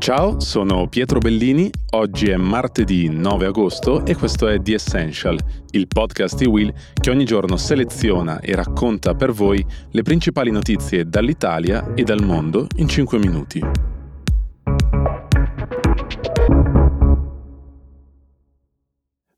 Ciao, sono Pietro Bellini, oggi è martedì 9 agosto e questo è The Essential, il podcast di Will che ogni giorno seleziona e racconta per voi le principali notizie dall'Italia e dal mondo in 5 minuti.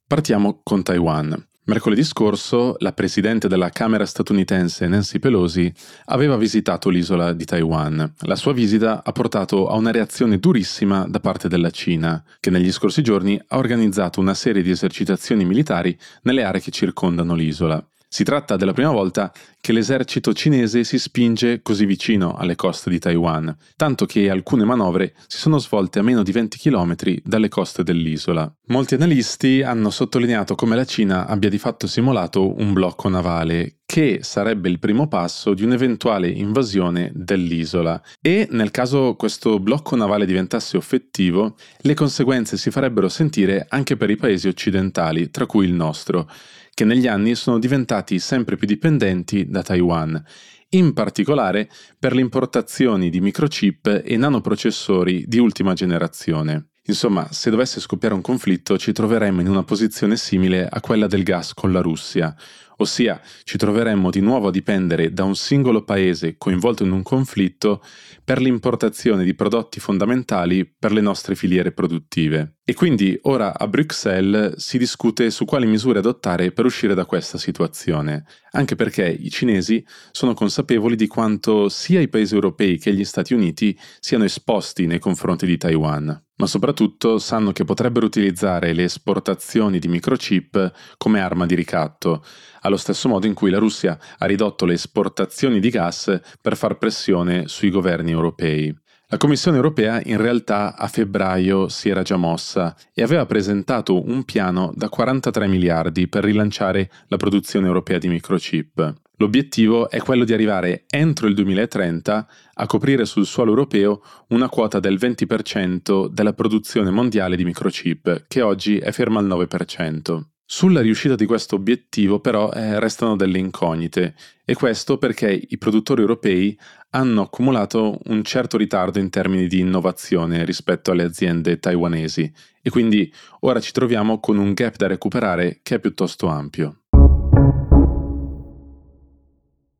Partiamo con Taiwan. Mercoledì scorso la presidente della Camera statunitense Nancy Pelosi aveva visitato l'isola di Taiwan. La sua visita ha portato a una reazione durissima da parte della Cina, che negli scorsi giorni ha organizzato una serie di esercitazioni militari nelle aree che circondano l'isola. Si tratta della prima volta che l'esercito cinese si spinge così vicino alle coste di Taiwan, tanto che alcune manovre si sono svolte a meno di 20 km dalle coste dell'isola. Molti analisti hanno sottolineato come la Cina abbia di fatto simulato un blocco navale, che sarebbe il primo passo di un'eventuale invasione dell'isola e nel caso questo blocco navale diventasse effettivo, le conseguenze si farebbero sentire anche per i paesi occidentali, tra cui il nostro che negli anni sono diventati sempre più dipendenti da Taiwan, in particolare per le importazioni di microchip e nanoprocessori di ultima generazione. Insomma, se dovesse scoppiare un conflitto ci troveremmo in una posizione simile a quella del gas con la Russia, ossia ci troveremmo di nuovo a dipendere da un singolo paese coinvolto in un conflitto per l'importazione di prodotti fondamentali per le nostre filiere produttive. E quindi ora a Bruxelles si discute su quali misure adottare per uscire da questa situazione, anche perché i cinesi sono consapevoli di quanto sia i paesi europei che gli Stati Uniti siano esposti nei confronti di Taiwan, ma soprattutto sanno che potrebbero utilizzare le esportazioni di microchip come arma di ricatto, allo stesso modo in cui la Russia ha ridotto le esportazioni di gas per far pressione sui governi europei. La Commissione europea in realtà a febbraio si era già mossa e aveva presentato un piano da 43 miliardi per rilanciare la produzione europea di microchip. L'obiettivo è quello di arrivare entro il 2030 a coprire sul suolo europeo una quota del 20% della produzione mondiale di microchip, che oggi è ferma al 9%. Sulla riuscita di questo obiettivo però eh, restano delle incognite e questo perché i produttori europei hanno accumulato un certo ritardo in termini di innovazione rispetto alle aziende taiwanesi e quindi ora ci troviamo con un gap da recuperare che è piuttosto ampio.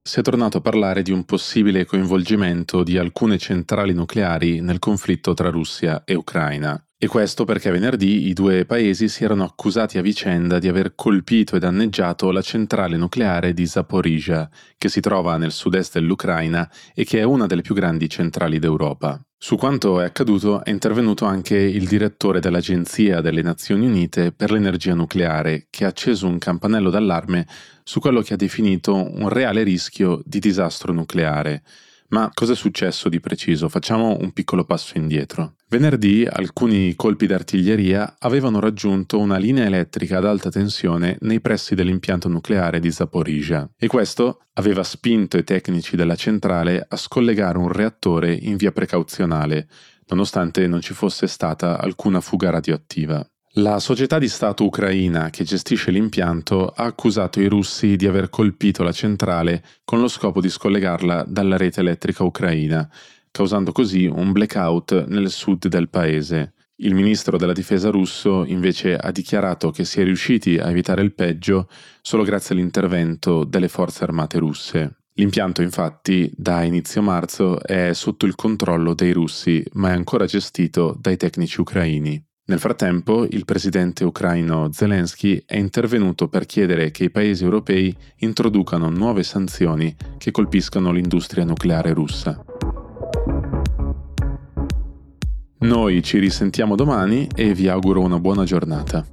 Si è tornato a parlare di un possibile coinvolgimento di alcune centrali nucleari nel conflitto tra Russia e Ucraina. E questo perché venerdì i due paesi si erano accusati a vicenda di aver colpito e danneggiato la centrale nucleare di Zaporizhia, che si trova nel sud-est dell'Ucraina e che è una delle più grandi centrali d'Europa. Su quanto è accaduto è intervenuto anche il direttore dell'Agenzia delle Nazioni Unite per l'energia nucleare, che ha acceso un campanello d'allarme su quello che ha definito un reale rischio di disastro nucleare. Ma cosa è successo di preciso? Facciamo un piccolo passo indietro. Venerdì alcuni colpi d'artiglieria avevano raggiunto una linea elettrica ad alta tensione nei pressi dell'impianto nucleare di Zaporizhia e questo aveva spinto i tecnici della centrale a scollegare un reattore in via precauzionale, nonostante non ci fosse stata alcuna fuga radioattiva. La società di Stato ucraina che gestisce l'impianto ha accusato i russi di aver colpito la centrale con lo scopo di scollegarla dalla rete elettrica ucraina, causando così un blackout nel sud del paese. Il ministro della difesa russo invece ha dichiarato che si è riusciti a evitare il peggio solo grazie all'intervento delle forze armate russe. L'impianto infatti da inizio marzo è sotto il controllo dei russi ma è ancora gestito dai tecnici ucraini. Nel frattempo, il presidente ucraino Zelensky è intervenuto per chiedere che i paesi europei introducano nuove sanzioni che colpiscano l'industria nucleare russa. Noi ci risentiamo domani e vi auguro una buona giornata.